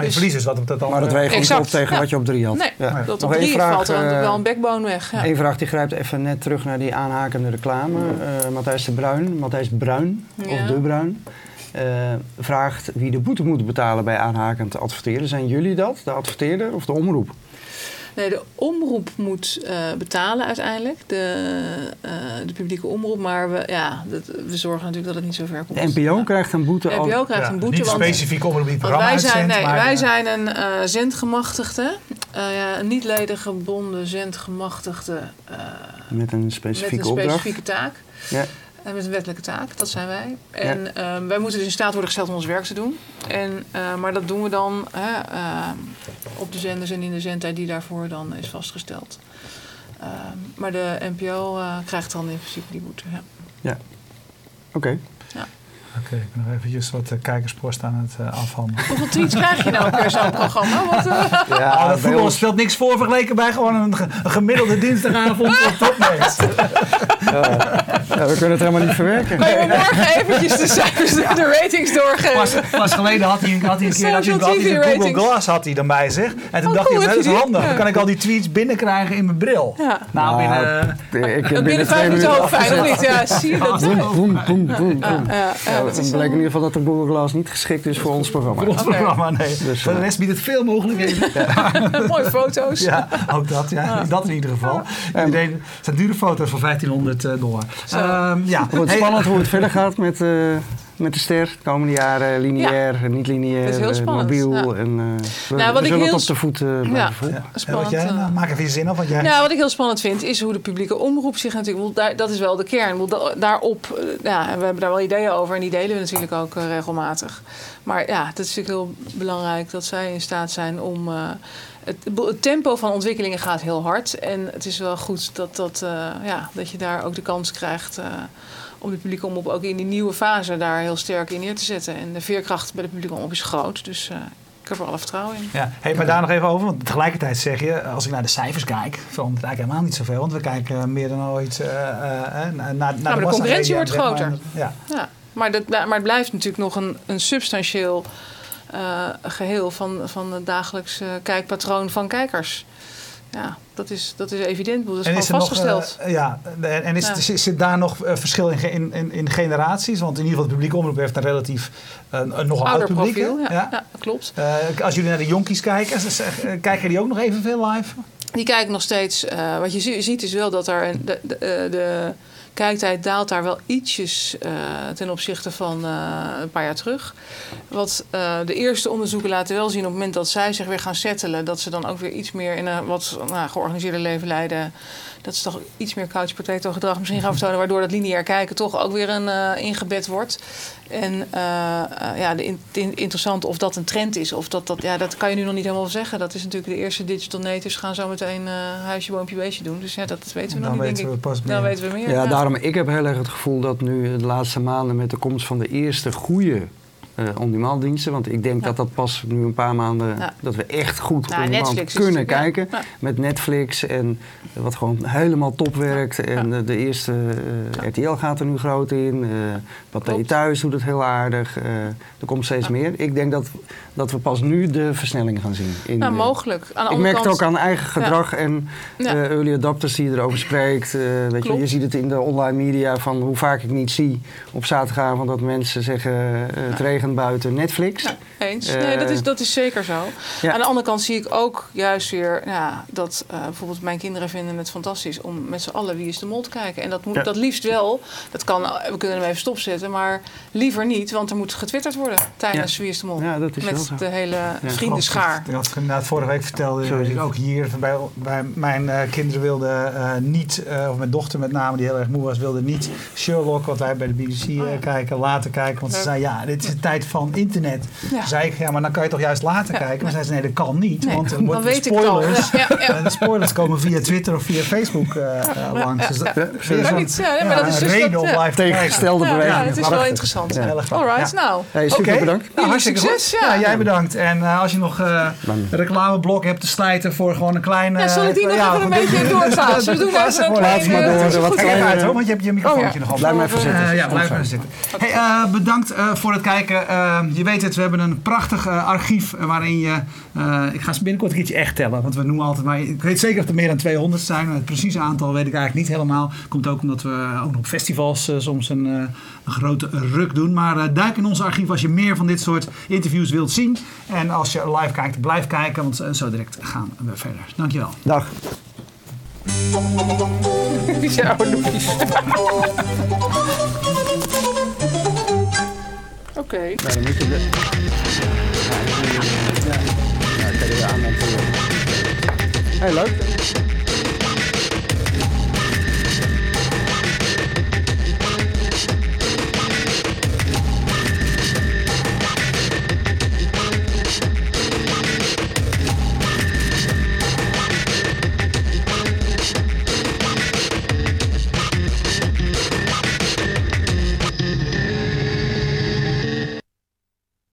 Maar je verliest dus wat op dat Maar dat weegt niet op tegen wat je op drie had. Nee, ja. dat op drie vraag, valt er uh, wel een backbone weg. Ja. Eén vraag die grijpt even net terug naar die aanhakende reclame. Uh, Matthijs de Bruin, Matthijs Bruin, ja. of De Bruin... Uh, vraagt wie de boete moet betalen bij aanhakend adverteren. Zijn jullie dat, de adverteerder of de omroep? Nee, de omroep moet uh, betalen uiteindelijk, de, uh, de publieke omroep. Maar we, ja, dat, we zorgen natuurlijk dat het niet zo ver komt. De NPO ja. krijgt een boete. De NPO krijgt ja, een boete. Niet want, specifiek omroep die programma wij zijn, nee, maar, wij zijn een uh, zendgemachtigde, ja, een niet ledig gebonden zendgemachtigde. met een specifieke met een opdracht. specifieke taak. Ja. En met een wettelijke taak, dat zijn wij. En ja. uh, wij moeten dus in staat worden gesteld om ons werk te doen. En, uh, maar dat doen we dan uh, op de zenders en in de zendtijd die daarvoor dan is vastgesteld. maar de NPO krijgt dan in principe die boete. Ja, ja. oké. Okay. Ja. Oké, okay, ik ben nog eventjes wat uh, kijkerspost aan het uh, afhandelen. Hoeveel tweets krijg je nou per zo'n programma? Wat, uh... Ja, oh, dat voetbal ons... stelt niks voor vergeleken bij gewoon een, een gemiddelde dinsdagavond op ja. Ja, we kunnen het helemaal niet verwerken. Kan je morgen eventjes de cijfers, ja. de ratings doorgeven? Pas, pas geleden had hij, had hij een keer had hij, had hij een Google Glass had hij dan bij zich. En toen oh, dacht cool, hij, dat is handig. Dan kan ik al die tweets binnenkrijgen in mijn bril. Ja. Nou, binnen... Ik, binnen, binnen vijf minuten ook fijn, of niet? Ja, zie je dat? Boem, boem, boem, bleek in ieder geval dat de Google Glass niet geschikt is voor ons programma. Voor ons programma, nee. Dus, voor de rest biedt het veel mogelijkheden. Mooie foto's. Ja, ook dat. Ja. Dat in ieder geval. Het zijn dure foto's voor 1500 dollar. Um, ja. Het wordt spannend hoe het verder gaat met... Uh, met de ster de komende jaren, lineair, ja. niet lineair, mobiel. Ja. En, uh, we, nou, wat we ik heel het op de voet uh, blijven ja, volgen. Spannend. Jij, nou, maak even je zin af. Wat jij... Nou, wat ik heel spannend vind, is hoe de publieke omroep zich natuurlijk... Daar, dat is wel de kern. Daarop, ja, we hebben daar wel ideeën over en die delen we natuurlijk ook regelmatig. Maar ja, het is natuurlijk heel belangrijk dat zij in staat zijn om... Het, het, tempo van ontwikkelingen gaat heel hard. En het is wel goed dat, dat, ja, dat je daar ook de kans krijgt om de publieke omroep ook in die nieuwe fase daar heel sterk in neer te zetten. En de veerkracht bij de publieke omroep is groot. Dus uh, ik heb er alle vertrouwen in. Ja, hey, maar daar nog even over. Want tegelijkertijd zeg je, als ik naar de cijfers kijk, verandert eigenlijk helemaal niet zoveel. Want we kijken meer dan ooit uh, uh, naar, naar nou, de, maar de concurrentie wordt groter. Maar, ja. ja. Maar, dat, maar het blijft natuurlijk nog een, een substantieel geheel van, van het dagelijks kijkpatroon van kijkers. Ja, dat is, dat is evident. Dat is en gewoon vastgesteld. Nog, uh, ja, en is, ja. zit daar nog uh, verschil in, in, in, generaties? Want in ieder geval de publieke omroep heeft een relatief uh, een nogal oud publiek. Profiel, ja, ja. ja, klopt. als jullie naar de jonkies kijken, kijken die ook nog evenveel live? die kijken nog steeds. wat je ziet is wel dat er de, de, de kijktijd daalt daar wel ietsjes uh, ten opzichte van uh, een paar jaar terug. Wat uh, de eerste onderzoeken laten wel zien op het moment dat zij zich weer gaan settelen, dat ze dan ook weer iets meer in een wat nou, georganiseerde leven leiden dat ze toch iets meer couch potato gedrag misschien gaan vertonen, waardoor dat lineair kijken toch ook weer een uh, ingebed wordt. En uh, uh, ja, de, in, interessante of dat een trend is, of dat, dat, ja, dat kan je nu nog niet helemaal zeggen. Dat is natuurlijk de eerste digital natives gaan zo meteen huisje, boompje, beestje doen. Dus ja, dat weten we nog niet, denk ik. Pas Dan weten we meer. Ja, ja, daarom, ik heb heel erg het gevoel dat nu de laatste maanden met de komst van de eerste goede on-demand diensten. Want ik denk dat dat pas nu een paar maanden... dat we echt goed ja, on-demand kunnen kijken. Met Netflix en wat gewoon helemaal top werkt. En de, de eerste uh, RTL gaat er nu groot in. Pathé Thuis doet het heel aardig. er komt steeds meer. Ik denk dat, dat we pas nu de versnelling gaan zien. In, nou, mogelijk. ik merk het ook aan eigen gedrag en early adopters die erover spreekt. weet je, je ziet het in de online media van hoe vaak ik niet zie op zaterdagavond dat mensen zeggen het regent buiten Netflix. eens. nee, dat is, eh, dat is zeker zo. Aan de andere kant zie ik ook juist weer ja, dat uh, bijvoorbeeld mijn kinderen vinden het fantastisch om met z'n allen Wie is de Mol te kijken. En dat moet dat liefst wel. Dat kan, we kunnen hem even stopzetten, maar liever niet, want er moet getwitterd worden tijdens Wie is de Mol. Ja, dat is met de hele vriendenschaar. Ik had inderdaad vorige week vertelde ik ook hier bij, bij mijn uh, kinderen wilden niet, of mijn dochter met name die heel erg moe was, wilde niet Sherlock, wat wij bij de BBC oh. kijken, laten kijken. Want ze zei ja, dit is de tijd van internet. Ja. zei ik, ja, maar dan kan je toch juist later kijken? Maar zei ze, nee, dat kan niet. Nee, want dan de spoilers, ja, ja. de spoilers komen via Twitter of via Facebook uh, langs. Dus dat, is ja, maar dat is dus reden om live tegengestelde beweging. Ja, het is wel interessant. Alright, nou. Hey, super bedankt. Nou, hartstikke succes, goed. Ja. jij bedankt. En uh, als je nog uh, een reclameblok hebt te slijten voor gewoon een kleine... Ja, zal ik die nog even een beetje doorslaan? Zullen we doen even een kleine... Wat kleiner. Want je hebt je microfoontje nog op. Blijf maar even zitten. Ja, blijf maar zitten. Bedankt voor het kijken. Je weet het, we hebben een prachtig uh, archief waarin je... Uh, ik ga binnenkort een keertje echt tellen, want we noemen altijd maar... Ik weet zeker dat er meer dan 200 zijn, maar het precieze aantal weet ik eigenlijk niet helemaal. Komt ook omdat we ook nog op festivals uh, soms een, een, grote ruk doen. Maar duik in ons archief als je meer van dit soort interviews wilt zien. En als je live kijkt, blijf kijken, want zo direct gaan we verder. Dankjewel. Dag. Ja. Okay. Nou, dan moet je. Ja, ja. ja kan je weer. Hey, leuk.